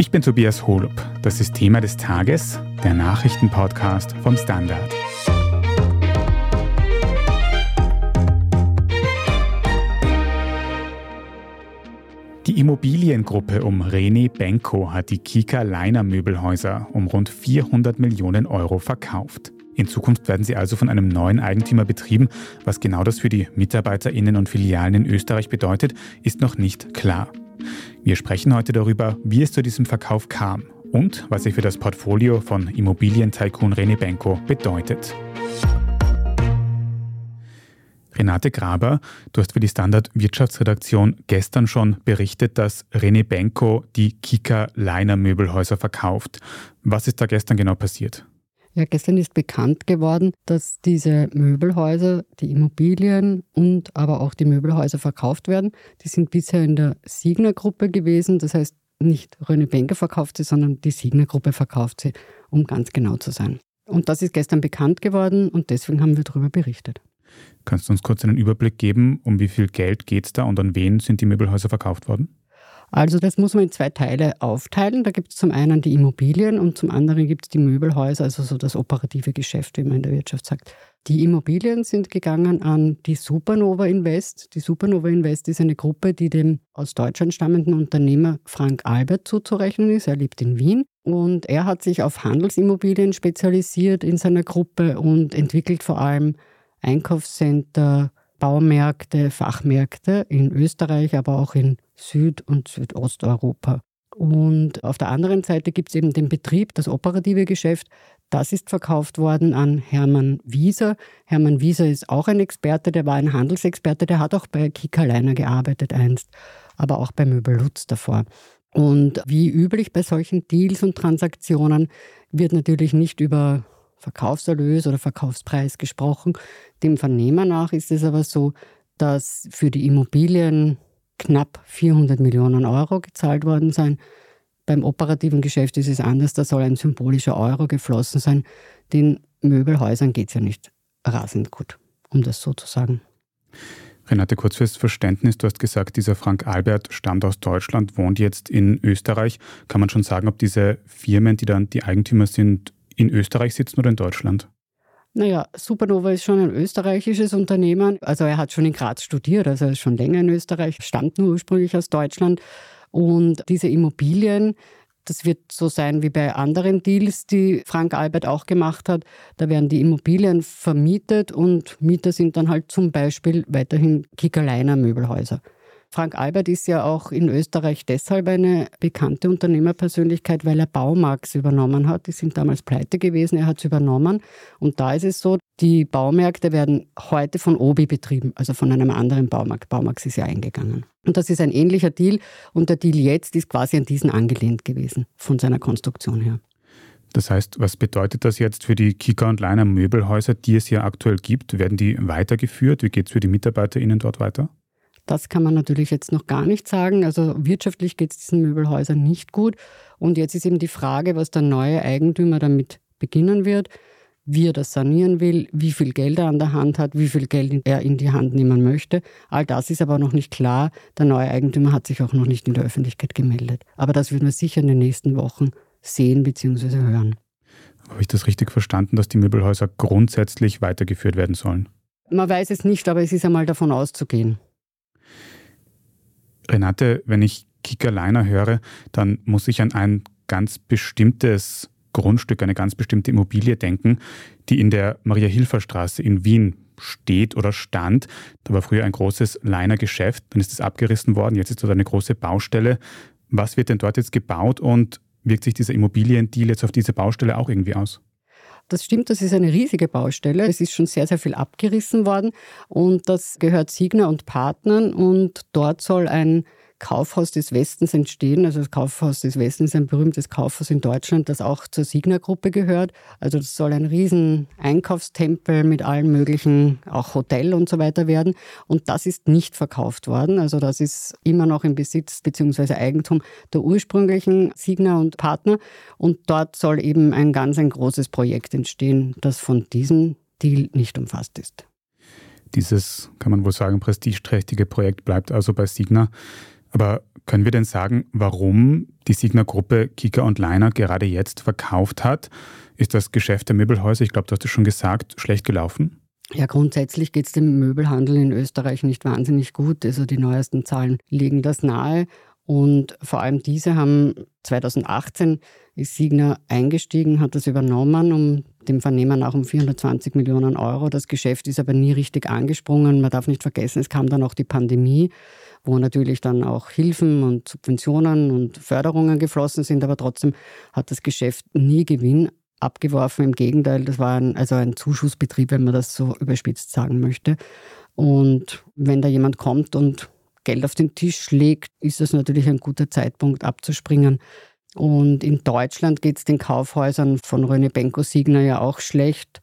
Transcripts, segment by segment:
Ich bin Tobias Holub. Das ist Thema des Tages, der Nachrichtenpodcast vom Standard. Die Immobiliengruppe um René Benko hat die Kika Leiner Möbelhäuser um rund 400 Millionen Euro verkauft. In Zukunft werden sie also von einem neuen Eigentümer betrieben. Was genau das für die MitarbeiterInnen und Filialen in Österreich bedeutet, ist noch nicht klar. Wir sprechen heute darüber, wie es zu diesem Verkauf kam und was er für das Portfolio von Immobilientycoon René Benko bedeutet. Renate Graber, du hast für die Standard Wirtschaftsredaktion gestern schon berichtet, dass René Benko die Kika Leiner Möbelhäuser verkauft. Was ist da gestern genau passiert? Ja, gestern ist bekannt geworden, dass diese Möbelhäuser, die Immobilien und aber auch die Möbelhäuser verkauft werden. Die sind bisher in der Signer-Gruppe gewesen. Das heißt, nicht René Benke verkauft sie, sondern die Signer-Gruppe verkauft sie, um ganz genau zu sein. Und das ist gestern bekannt geworden und deswegen haben wir darüber berichtet. Kannst du uns kurz einen Überblick geben, um wie viel Geld geht es da und an wen sind die Möbelhäuser verkauft worden? Also das muss man in zwei Teile aufteilen. Da gibt es zum einen die Immobilien und zum anderen gibt es die Möbelhäuser, also so das operative Geschäft, wie man in der Wirtschaft sagt. Die Immobilien sind gegangen an die Supernova Invest. Die Supernova Invest ist eine Gruppe, die dem aus Deutschland stammenden Unternehmer Frank Albert zuzurechnen ist. Er lebt in Wien und er hat sich auf Handelsimmobilien spezialisiert in seiner Gruppe und entwickelt vor allem Einkaufscenter, Baumärkte, Fachmärkte in Österreich, aber auch in Süd- und Südosteuropa. Und auf der anderen Seite gibt es eben den Betrieb, das operative Geschäft. Das ist verkauft worden an Hermann Wieser. Hermann Wieser ist auch ein Experte, der war ein Handelsexperte, der hat auch bei Kika Leiner gearbeitet einst, aber auch bei Möbel Lutz davor. Und wie üblich bei solchen Deals und Transaktionen wird natürlich nicht über Verkaufserlös oder Verkaufspreis gesprochen. Dem Vernehmer nach ist es aber so, dass für die Immobilien knapp 400 Millionen Euro gezahlt worden sein. Beim operativen Geschäft ist es anders, da soll ein symbolischer Euro geflossen sein. Den Möbelhäusern geht es ja nicht rasend gut, um das so zu sagen. Renate, kurz fürs Verständnis, du hast gesagt, dieser Frank Albert stammt aus Deutschland, wohnt jetzt in Österreich. Kann man schon sagen, ob diese Firmen, die dann die Eigentümer sind, in Österreich sitzen oder in Deutschland? Naja, Supernova ist schon ein österreichisches Unternehmen. Also er hat schon in Graz studiert, also er ist schon länger in Österreich, stammt nur ursprünglich aus Deutschland. Und diese Immobilien, das wird so sein wie bei anderen Deals, die Frank Albert auch gemacht hat. Da werden die Immobilien vermietet und Mieter sind dann halt zum Beispiel weiterhin Kickerleiner Möbelhäuser. Frank Albert ist ja auch in Österreich deshalb eine bekannte Unternehmerpersönlichkeit, weil er Baumarks übernommen hat. Die sind damals pleite gewesen, er hat es übernommen. Und da ist es so, die Baumärkte werden heute von Obi betrieben, also von einem anderen Baumarkt. Baumarkt ist ja eingegangen. Und das ist ein ähnlicher Deal. Und der Deal jetzt ist quasi an diesen angelehnt gewesen, von seiner Konstruktion her. Das heißt, was bedeutet das jetzt für die Kika und Leiner Möbelhäuser, die es hier aktuell gibt? Werden die weitergeführt? Wie geht es für die MitarbeiterInnen dort weiter? Das kann man natürlich jetzt noch gar nicht sagen. Also wirtschaftlich geht es diesen Möbelhäusern nicht gut. Und jetzt ist eben die Frage, was der neue Eigentümer damit beginnen wird, wie er das sanieren will, wie viel Geld er an der Hand hat, wie viel Geld er in die Hand nehmen möchte. All das ist aber noch nicht klar. Der neue Eigentümer hat sich auch noch nicht in der Öffentlichkeit gemeldet. Aber das werden wir sicher in den nächsten Wochen sehen bzw. hören. Habe ich das richtig verstanden, dass die Möbelhäuser grundsätzlich weitergeführt werden sollen? Man weiß es nicht, aber es ist einmal davon auszugehen. Renate, wenn ich Kika Leiner höre, dann muss ich an ein ganz bestimmtes Grundstück, eine ganz bestimmte Immobilie denken, die in der Maria-Hilfer-Straße in Wien steht oder stand. Da war früher ein großes Leiner-Geschäft, dann ist es abgerissen worden, jetzt ist dort eine große Baustelle. Was wird denn dort jetzt gebaut und wirkt sich dieser Immobiliendeal jetzt auf diese Baustelle auch irgendwie aus? Das stimmt, das ist eine riesige Baustelle. Es ist schon sehr, sehr viel abgerissen worden und das gehört Signer und Partnern und dort soll ein Kaufhaus des Westens entstehen. Also das Kaufhaus des Westens ist ein berühmtes Kaufhaus in Deutschland, das auch zur Signer-Gruppe gehört. Also das soll ein riesen Einkaufstempel mit allen möglichen, auch Hotel und so weiter werden. Und das ist nicht verkauft worden. Also das ist immer noch im Besitz bzw. Eigentum der ursprünglichen Signer und Partner. Und dort soll eben ein ganz ein großes Projekt entstehen, das von diesem Deal nicht umfasst ist. Dieses, kann man wohl sagen, prestigeträchtige Projekt bleibt also bei Signa. Aber können wir denn sagen, warum die Signa-Gruppe Kika und Leiner gerade jetzt verkauft hat? Ist das Geschäft der Möbelhäuser, ich glaube, du hast es schon gesagt, schlecht gelaufen? Ja, grundsätzlich geht es dem Möbelhandel in Österreich nicht wahnsinnig gut. Also die neuesten Zahlen legen das nahe. Und vor allem diese haben 2018 ist Signa eingestiegen, hat das übernommen, um dem Vernehmen auch um 420 Millionen Euro. Das Geschäft ist aber nie richtig angesprungen. Man darf nicht vergessen, es kam dann auch die Pandemie, wo natürlich dann auch Hilfen und Subventionen und Förderungen geflossen sind, aber trotzdem hat das Geschäft nie Gewinn abgeworfen. Im Gegenteil, das war ein, also ein Zuschussbetrieb, wenn man das so überspitzt sagen möchte. Und wenn da jemand kommt und Geld auf den Tisch legt, ist das natürlich ein guter Zeitpunkt abzuspringen. Und in Deutschland geht es den Kaufhäusern von Röne Benko Signer ja auch schlecht.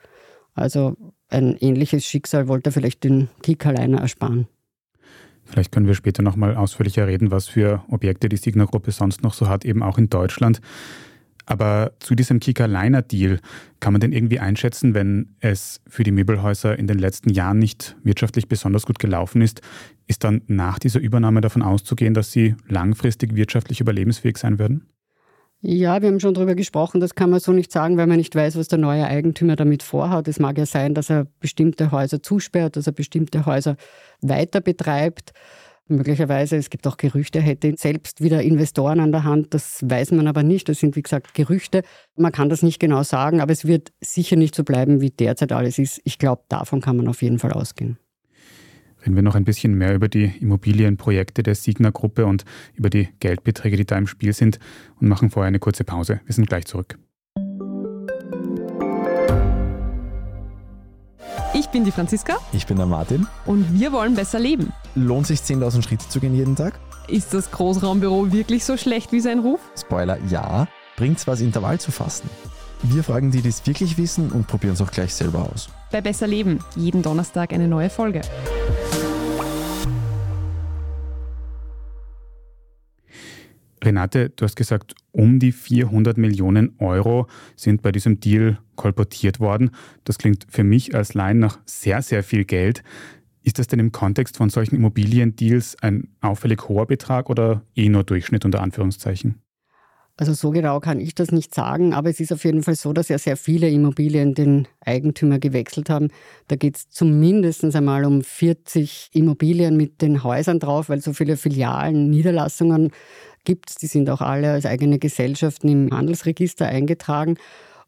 Also ein ähnliches Schicksal wollte er vielleicht den alleine ersparen. Vielleicht können wir später nochmal ausführlicher reden, was für Objekte die Signer-Gruppe sonst noch so hat, eben auch in Deutschland. Aber zu diesem Kika-Liner-Deal kann man denn irgendwie einschätzen, wenn es für die Möbelhäuser in den letzten Jahren nicht wirtschaftlich besonders gut gelaufen ist, ist dann nach dieser Übernahme davon auszugehen, dass sie langfristig wirtschaftlich überlebensfähig sein werden? Ja, wir haben schon darüber gesprochen, das kann man so nicht sagen, weil man nicht weiß, was der neue Eigentümer damit vorhat. Es mag ja sein, dass er bestimmte Häuser zusperrt, dass er bestimmte Häuser weiter betreibt. Möglicherweise, es gibt auch Gerüchte, er hätte selbst wieder Investoren an der Hand. Das weiß man aber nicht. Das sind, wie gesagt, Gerüchte. Man kann das nicht genau sagen, aber es wird sicher nicht so bleiben, wie derzeit alles ist. Ich glaube, davon kann man auf jeden Fall ausgehen. Reden wir noch ein bisschen mehr über die Immobilienprojekte der Signa-Gruppe und über die Geldbeträge, die da im Spiel sind und machen vorher eine kurze Pause. Wir sind gleich zurück. Ich bin die Franziska. Ich bin der Martin. Und wir wollen besser leben. Lohnt sich 10.000 Schritte zu gehen jeden Tag? Ist das Großraumbüro wirklich so schlecht wie sein Ruf? Spoiler, ja. Bringt's was, Intervall zu fasten? Wir fragen die, die es wirklich wissen und probieren es auch gleich selber aus. Bei Besser Leben, jeden Donnerstag eine neue Folge. Renate, du hast gesagt, um die 400 Millionen Euro sind bei diesem Deal kolportiert worden. Das klingt für mich als Laien nach sehr, sehr viel Geld. Ist das denn im Kontext von solchen Immobiliendeals ein auffällig hoher Betrag oder eh nur Durchschnitt unter Anführungszeichen? Also so genau kann ich das nicht sagen, aber es ist auf jeden Fall so, dass ja sehr viele Immobilien den Eigentümer gewechselt haben. Da geht es zumindest einmal um 40 Immobilien mit den Häusern drauf, weil so viele Filialen, Niederlassungen gibt es. Die sind auch alle als eigene Gesellschaften im Handelsregister eingetragen.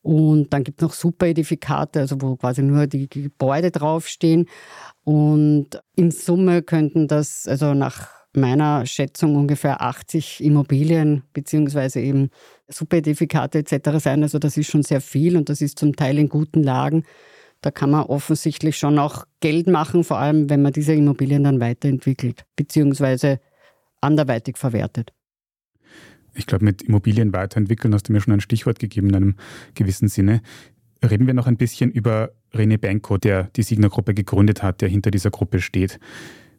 Und dann gibt es noch Superedifikate, also wo quasi nur die Gebäude draufstehen. Und in Summe könnten das, also nach meiner Schätzung ungefähr 80 Immobilien beziehungsweise eben Superedifikate etc. sein. Also das ist schon sehr viel und das ist zum Teil in guten Lagen. Da kann man offensichtlich schon auch Geld machen, vor allem wenn man diese Immobilien dann weiterentwickelt beziehungsweise anderweitig verwertet. Ich glaube, mit Immobilien weiterentwickeln hast du mir schon ein Stichwort gegeben in einem gewissen Sinne. Reden wir noch ein bisschen über René Benko, der die Signer-Gruppe gegründet hat, der hinter dieser Gruppe steht.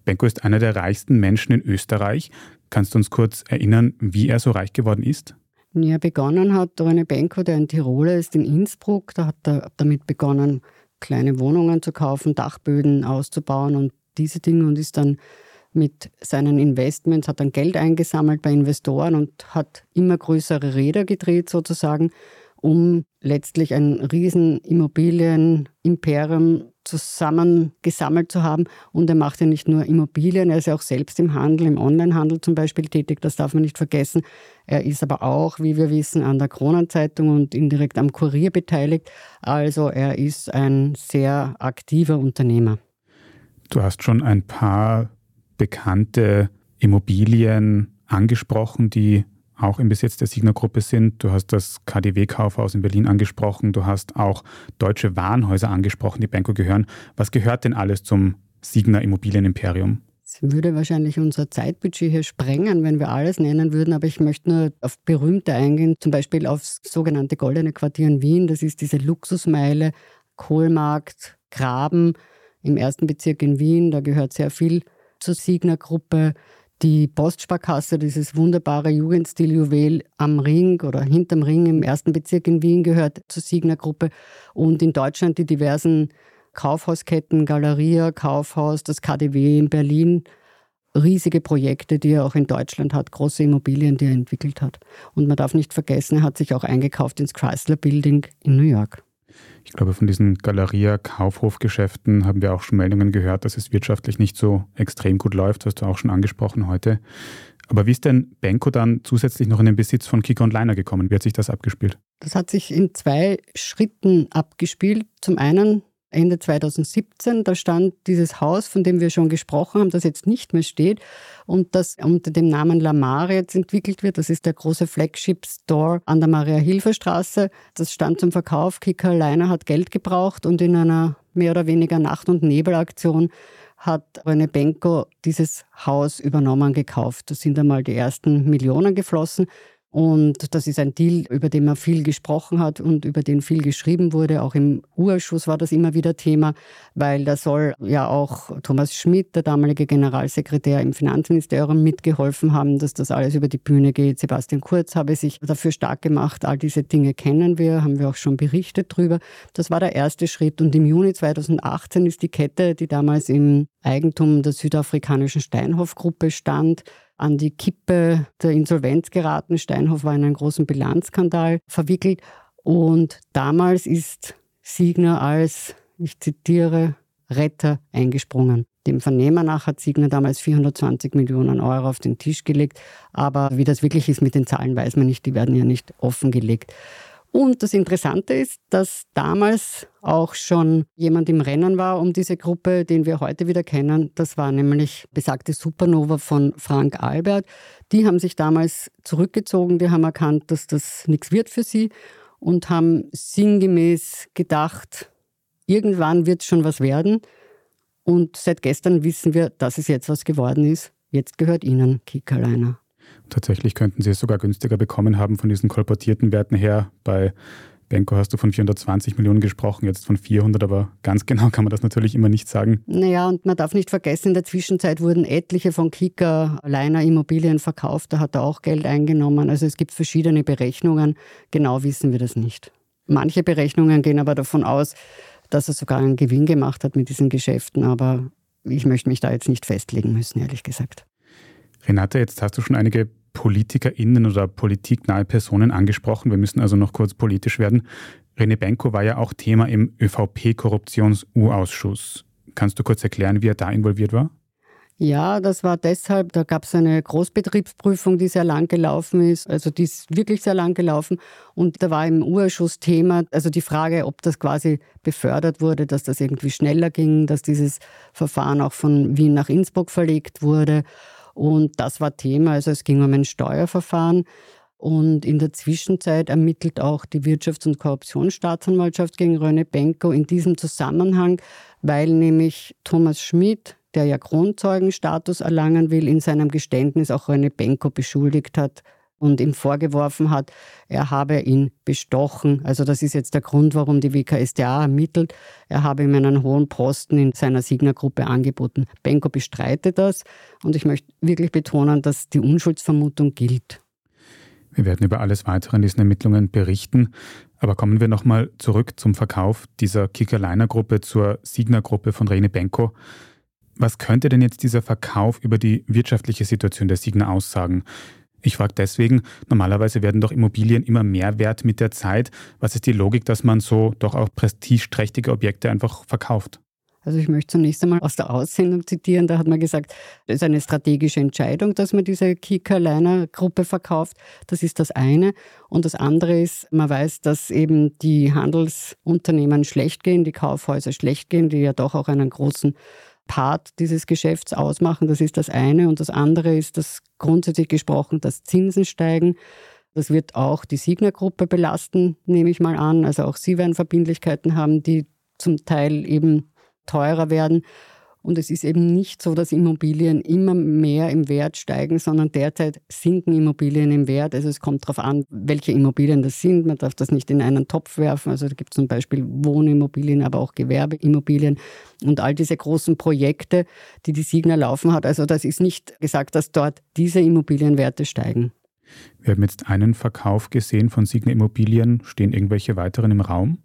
Benko ist einer der reichsten Menschen in Österreich. Kannst du uns kurz erinnern, wie er so reich geworden ist? Ja, begonnen hat René Benko, der in Tiroler ist, in Innsbruck. Da hat er damit begonnen, kleine Wohnungen zu kaufen, Dachböden auszubauen und diese Dinge und ist dann mit seinen Investments, hat dann Geld eingesammelt bei Investoren und hat immer größere Räder gedreht sozusagen, um letztlich ein riesen Immobilienimperium zusammengesammelt zu haben. Und er macht ja nicht nur Immobilien, er ist ja auch selbst im Handel, im Onlinehandel zum Beispiel tätig, das darf man nicht vergessen. Er ist aber auch, wie wir wissen, an der Kronenzeitung und indirekt am Kurier beteiligt. Also er ist ein sehr aktiver Unternehmer. Du hast schon ein paar bekannte Immobilien angesprochen, die auch im Besitz der Signer-Gruppe sind. Du hast das KDW-Kaufhaus in Berlin angesprochen. Du hast auch deutsche Warenhäuser angesprochen, die Benko gehören. Was gehört denn alles zum Signer Immobilienimperium? Es würde wahrscheinlich unser Zeitbudget hier sprengen, wenn wir alles nennen würden, aber ich möchte nur auf berühmte eingehen, zum Beispiel aufs sogenannte Goldene Quartier in Wien. Das ist diese Luxusmeile, Kohlmarkt, Graben im ersten Bezirk in Wien. Da gehört sehr viel zur Signer-Gruppe. Die Postsparkasse, dieses wunderbare Jugendstiljuwel am Ring oder hinterm Ring im ersten Bezirk in Wien gehört zur Signer-Gruppe. Und in Deutschland die diversen Kaufhausketten, Galeria, Kaufhaus, das KDW in Berlin, riesige Projekte, die er auch in Deutschland hat, große Immobilien, die er entwickelt hat. Und man darf nicht vergessen, er hat sich auch eingekauft ins Chrysler Building in New York. Ich glaube, von diesen Galeria-Kaufhofgeschäften haben wir auch schon Meldungen gehört, dass es wirtschaftlich nicht so extrem gut läuft, hast du auch schon angesprochen heute. Aber wie ist denn Benko dann zusätzlich noch in den Besitz von Kika und Leiner gekommen? Wie hat sich das abgespielt? Das hat sich in zwei Schritten abgespielt. Zum einen Ende 2017, da stand dieses Haus, von dem wir schon gesprochen haben, das jetzt nicht mehr steht und das unter dem Namen Lamar jetzt entwickelt wird. Das ist der große Flagship Store an der Maria-Hilfer-Straße. Das stand zum Verkauf. Kika Leiner hat Geld gebraucht und in einer mehr oder weniger Nacht- und Nebelaktion hat René Benko dieses Haus übernommen, gekauft. Da sind einmal die ersten Millionen geflossen. Und das ist ein Deal, über den man viel gesprochen hat und über den viel geschrieben wurde. Auch im Urschuss war das immer wieder Thema, weil da soll ja auch Thomas Schmidt, der damalige Generalsekretär im Finanzministerium, mitgeholfen haben, dass das alles über die Bühne geht. Sebastian Kurz habe sich dafür stark gemacht. All diese Dinge kennen wir, haben wir auch schon berichtet drüber. Das war der erste Schritt. Und im Juni 2018 ist die Kette, die damals im Eigentum der südafrikanischen Steinhoff-Gruppe stand, an die Kippe der Insolvenz geraten. Steinhoff war in einen großen Bilanzskandal verwickelt. Und damals ist Signer als, ich zitiere, Retter eingesprungen. Dem Vernehmen nach hat Signer damals 420 Millionen Euro auf den Tisch gelegt. Aber wie das wirklich ist mit den Zahlen, weiß man nicht. Die werden ja nicht offengelegt. Und das Interessante ist, dass damals auch schon jemand im Rennen war um diese Gruppe, den wir heute wieder kennen. Das war nämlich besagte Supernova von Frank Albert. Die haben sich damals zurückgezogen, die haben erkannt, dass das nichts wird für sie und haben sinngemäß gedacht, irgendwann wird schon was werden. Und seit gestern wissen wir, dass es jetzt was geworden ist. Jetzt gehört Ihnen Kickerliner. Tatsächlich könnten sie es sogar günstiger bekommen haben von diesen kolportierten Werten her. Bei Benko hast du von 420 Millionen gesprochen, jetzt von 400, aber ganz genau kann man das natürlich immer nicht sagen. Naja, und man darf nicht vergessen, in der Zwischenzeit wurden etliche von Kika Leiner Immobilien verkauft, da hat er auch Geld eingenommen. Also es gibt verschiedene Berechnungen, genau wissen wir das nicht. Manche Berechnungen gehen aber davon aus, dass er sogar einen Gewinn gemacht hat mit diesen Geschäften, aber ich möchte mich da jetzt nicht festlegen müssen, ehrlich gesagt. Renate, jetzt hast du schon einige PolitikerInnen oder politiknahe Personen angesprochen. Wir müssen also noch kurz politisch werden. René Benko war ja auch Thema im ÖVP-Korruptions-U-Ausschuss. Kannst du kurz erklären, wie er da involviert war? Ja, das war deshalb, da gab es eine Großbetriebsprüfung, die sehr lang gelaufen ist. Also die ist wirklich sehr lang gelaufen. Und da war im Urschuss Thema, also die Frage, ob das quasi befördert wurde, dass das irgendwie schneller ging, dass dieses Verfahren auch von Wien nach Innsbruck verlegt wurde. Und das war Thema. Also es ging um ein Steuerverfahren. Und in der Zwischenzeit ermittelt auch die Wirtschafts- und Korruptionsstaatsanwaltschaft gegen Röne Benko in diesem Zusammenhang, weil nämlich Thomas Schmidt, der ja Kronzeugenstatus erlangen will, in seinem Geständnis auch Röne Benko beschuldigt hat, und ihm vorgeworfen hat, er habe ihn bestochen. Also das ist jetzt der Grund, warum die WKSDA ermittelt. Er habe ihm einen hohen Posten in seiner Signer-Gruppe angeboten. Benko bestreitet das und ich möchte wirklich betonen, dass die Unschuldsvermutung gilt. Wir werden über alles weitere in diesen Ermittlungen berichten. Aber kommen wir nochmal zurück zum Verkauf dieser Kickerliner-Gruppe zur Signer-Gruppe von Rene Benko. Was könnte denn jetzt dieser Verkauf über die wirtschaftliche Situation der Signer aussagen? Ich frage deswegen, normalerweise werden doch Immobilien immer mehr wert mit der Zeit. Was ist die Logik, dass man so doch auch prestigeträchtige Objekte einfach verkauft? Also ich möchte zunächst einmal aus der Aussendung zitieren, da hat man gesagt, das ist eine strategische Entscheidung, dass man diese Kika-Liner-Gruppe verkauft. Das ist das eine. Und das andere ist, man weiß, dass eben die Handelsunternehmen schlecht gehen, die Kaufhäuser schlecht gehen, die ja doch auch einen großen Part dieses Geschäfts ausmachen. Das ist das eine. Und das andere ist, dass grundsätzlich gesprochen, dass Zinsen steigen. Das wird auch die Signer-Gruppe belasten, nehme ich mal an. Also auch sie werden Verbindlichkeiten haben, die zum Teil eben teurer werden. Und es ist eben nicht so, dass Immobilien immer mehr im Wert steigen, sondern derzeit sinken Immobilien im Wert. Also es kommt darauf an, welche Immobilien das sind. Man darf das nicht in einen Topf werfen. Also da gibt es zum Beispiel Wohnimmobilien, aber auch Gewerbeimmobilien und all diese großen Projekte, die die Signer laufen hat. Also das ist nicht gesagt, dass dort diese Immobilienwerte steigen. Wir haben jetzt einen Verkauf gesehen von Signer Immobilien. Stehen irgendwelche weiteren im Raum?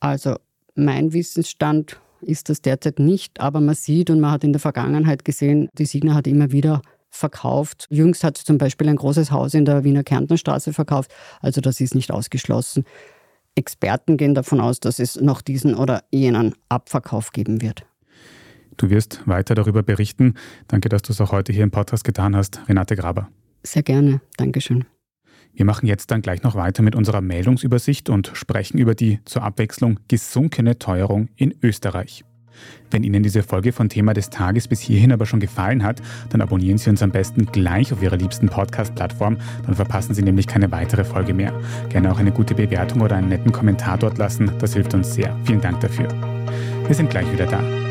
Also mein Wissensstand ist das derzeit nicht, aber man sieht und man hat in der Vergangenheit gesehen, die Signa hat immer wieder verkauft. Jüngst hat sie zum Beispiel ein großes Haus in der Wiener Kärntnerstraße verkauft, also das ist nicht ausgeschlossen. Experten gehen davon aus, dass es noch diesen oder jenen Abverkauf geben wird. Du wirst weiter darüber berichten. Danke, dass du es auch heute hier im Podcast getan hast, Renate Graber. Sehr gerne. Dankeschön. Wir machen jetzt dann gleich noch weiter mit unserer Meldungsübersicht und sprechen über die zur Abwechslung gesunkene Teuerung in Österreich. Wenn Ihnen diese Folge von Thema des Tages bis hierhin aber schon gefallen hat, dann abonnieren Sie uns am besten gleich auf Ihrer liebsten Podcast-Plattform, dann verpassen Sie nämlich keine weitere Folge mehr. Gerne auch eine gute Bewertung oder einen netten Kommentar dort lassen, das hilft uns sehr. Vielen Dank dafür. Wir sind gleich wieder da.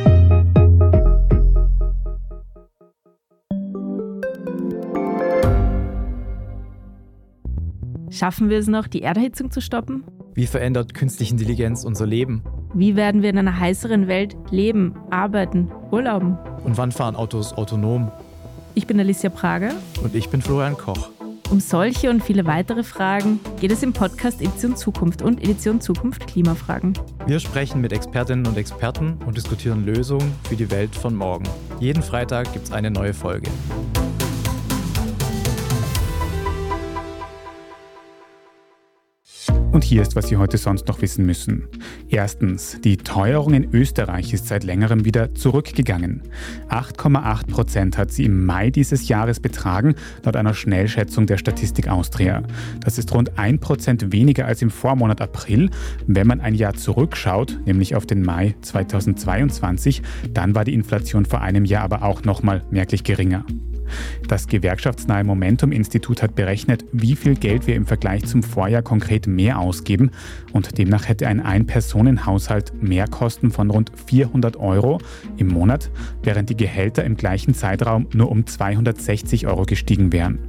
Schaffen wir es noch, die Erderhitzung zu stoppen? Wie verändert künstliche Intelligenz unser Leben? Wie werden wir in einer heißeren Welt leben, arbeiten, urlauben? Und wann fahren Autos autonom? Ich bin Alicia Prager. Und ich bin Florian Koch. Um solche und viele weitere Fragen geht es im Podcast Edition Zukunft und Edition Zukunft Klimafragen. Wir sprechen mit Expertinnen und Experten und diskutieren Lösungen für die Welt von morgen. Jeden Freitag gibt es eine neue Folge. Hier ist, was Sie heute sonst noch wissen müssen. Erstens, die Teuerung in Österreich ist seit längerem wieder zurückgegangen. 8,8 Prozent hat sie im Mai dieses Jahres betragen, laut einer Schnellschätzung der Statistik Austria. Das ist rund 1 Prozent weniger als im Vormonat April. Wenn man ein Jahr zurückschaut, nämlich auf den Mai 2022, dann war die Inflation vor einem Jahr aber auch nochmal merklich geringer. Das gewerkschaftsnahe Momentum-Institut hat berechnet, wie viel Geld wir im Vergleich zum Vorjahr konkret mehr ausgeben und demnach hätte ein Ein-Personen-Haushalt Mehrkosten von rund 400 Euro im Monat, während die Gehälter im gleichen Zeitraum nur um 260 Euro gestiegen wären.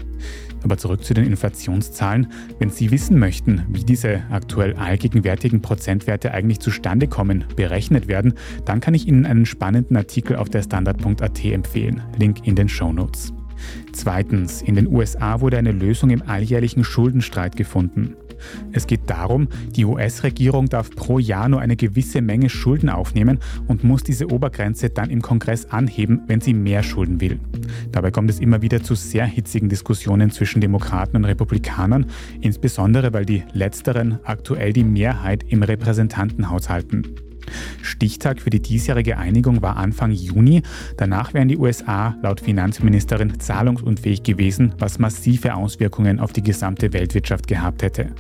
Aber zurück zu den Inflationszahlen. Wenn Sie wissen möchten, wie diese aktuell allgegenwärtigen Prozentwerte eigentlich zustande kommen, berechnet werden, dann kann ich Ihnen einen spannenden Artikel auf der Standard.at empfehlen. Link in den Show Notes. Zweitens, in den USA wurde eine Lösung im alljährlichen Schuldenstreit gefunden. Es geht darum, die US-Regierung darf pro Jahr nur eine gewisse Menge Schulden aufnehmen und muss diese Obergrenze dann im Kongress anheben, wenn sie mehr Schulden will. Dabei kommt es immer wieder zu sehr hitzigen Diskussionen zwischen Demokraten und Republikanern, insbesondere weil die letzteren aktuell die Mehrheit im Repräsentantenhaus halten. Stichtag für die diesjährige Einigung war Anfang Juni. Danach wären die USA laut Finanzministerin zahlungsunfähig gewesen, was massive Auswirkungen auf die gesamte Weltwirtschaft gehabt hätte.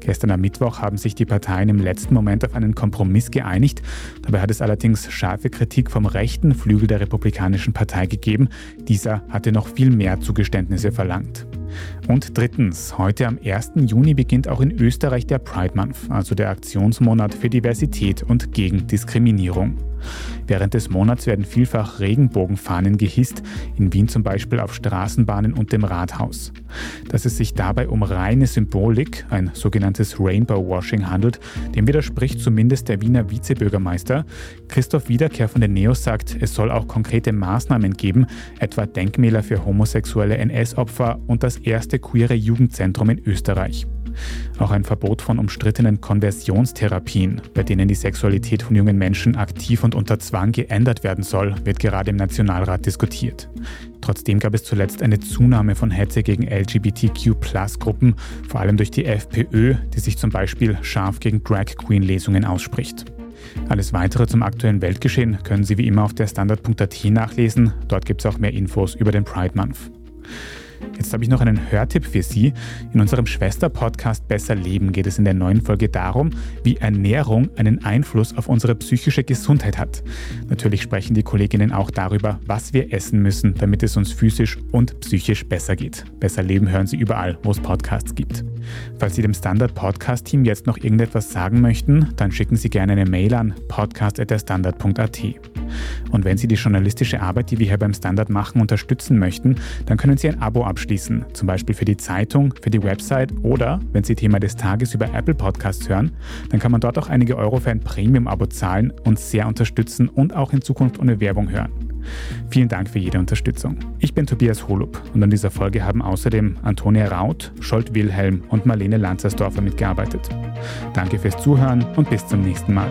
Gestern am Mittwoch haben sich die Parteien im letzten Moment auf einen Kompromiss geeinigt. Dabei hat es allerdings scharfe Kritik vom rechten Flügel der Republikanischen Partei gegeben. Dieser hatte noch viel mehr Zugeständnisse verlangt. Und drittens, heute am 1. Juni beginnt auch in Österreich der Pride Month, also der Aktionsmonat für Diversität und gegen Diskriminierung. Während des Monats werden vielfach Regenbogenfahnen gehisst, in Wien zum Beispiel auf Straßenbahnen und dem Rathaus. Dass es sich dabei um reine Symbolik, ein sogenanntes Rainbow Washing handelt, dem widerspricht zumindest der Wiener Vizebürgermeister. Christoph Wiederkehr von den Neos sagt, es soll auch konkrete Maßnahmen geben, etwa Denkmäler für homosexuelle NS-Opfer und das erste queere Jugendzentrum in Österreich. Auch ein Verbot von umstrittenen Konversionstherapien, bei denen die Sexualität von jungen Menschen aktiv und unter Zwang geändert werden soll, wird gerade im Nationalrat diskutiert. Trotzdem gab es zuletzt eine Zunahme von Hetze gegen LGBTQ-Plus-Gruppen, vor allem durch die FPÖ, die sich zum Beispiel scharf gegen Drag Queen-Lesungen ausspricht. Alles weitere zum aktuellen Weltgeschehen können Sie wie immer auf der Standard.at nachlesen. Dort gibt es auch mehr Infos über den Pride Month. Jetzt habe ich noch einen Hörtipp für Sie. In unserem Schwester-Podcast Besser Leben geht es in der neuen Folge darum, wie Ernährung einen Einfluss auf unsere psychische Gesundheit hat. Natürlich sprechen die Kolleginnen auch darüber, was wir essen müssen, damit es uns physisch und psychisch besser geht. Besser Leben hören Sie überall, wo es Podcasts gibt. Falls Sie dem Standard-Podcast-Team jetzt noch irgendetwas sagen möchten, dann schicken Sie gerne eine Mail an podcast.derstandard.at. Und wenn Sie die journalistische Arbeit, die wir hier beim Standard machen, unterstützen möchten, dann können Sie ein Abo abschließen, zum Beispiel für die Zeitung, für die Website oder, wenn Sie Thema des Tages über Apple Podcasts hören, dann kann man dort auch einige Euro für ein Premium-Abo zahlen, und sehr unterstützen und auch in Zukunft ohne Werbung hören. Vielen Dank für jede Unterstützung. Ich bin Tobias Holub und an dieser Folge haben außerdem Antonia Raut, Scholt Wilhelm und Marlene Lanzersdorfer mitgearbeitet. Danke fürs Zuhören und bis zum nächsten Mal.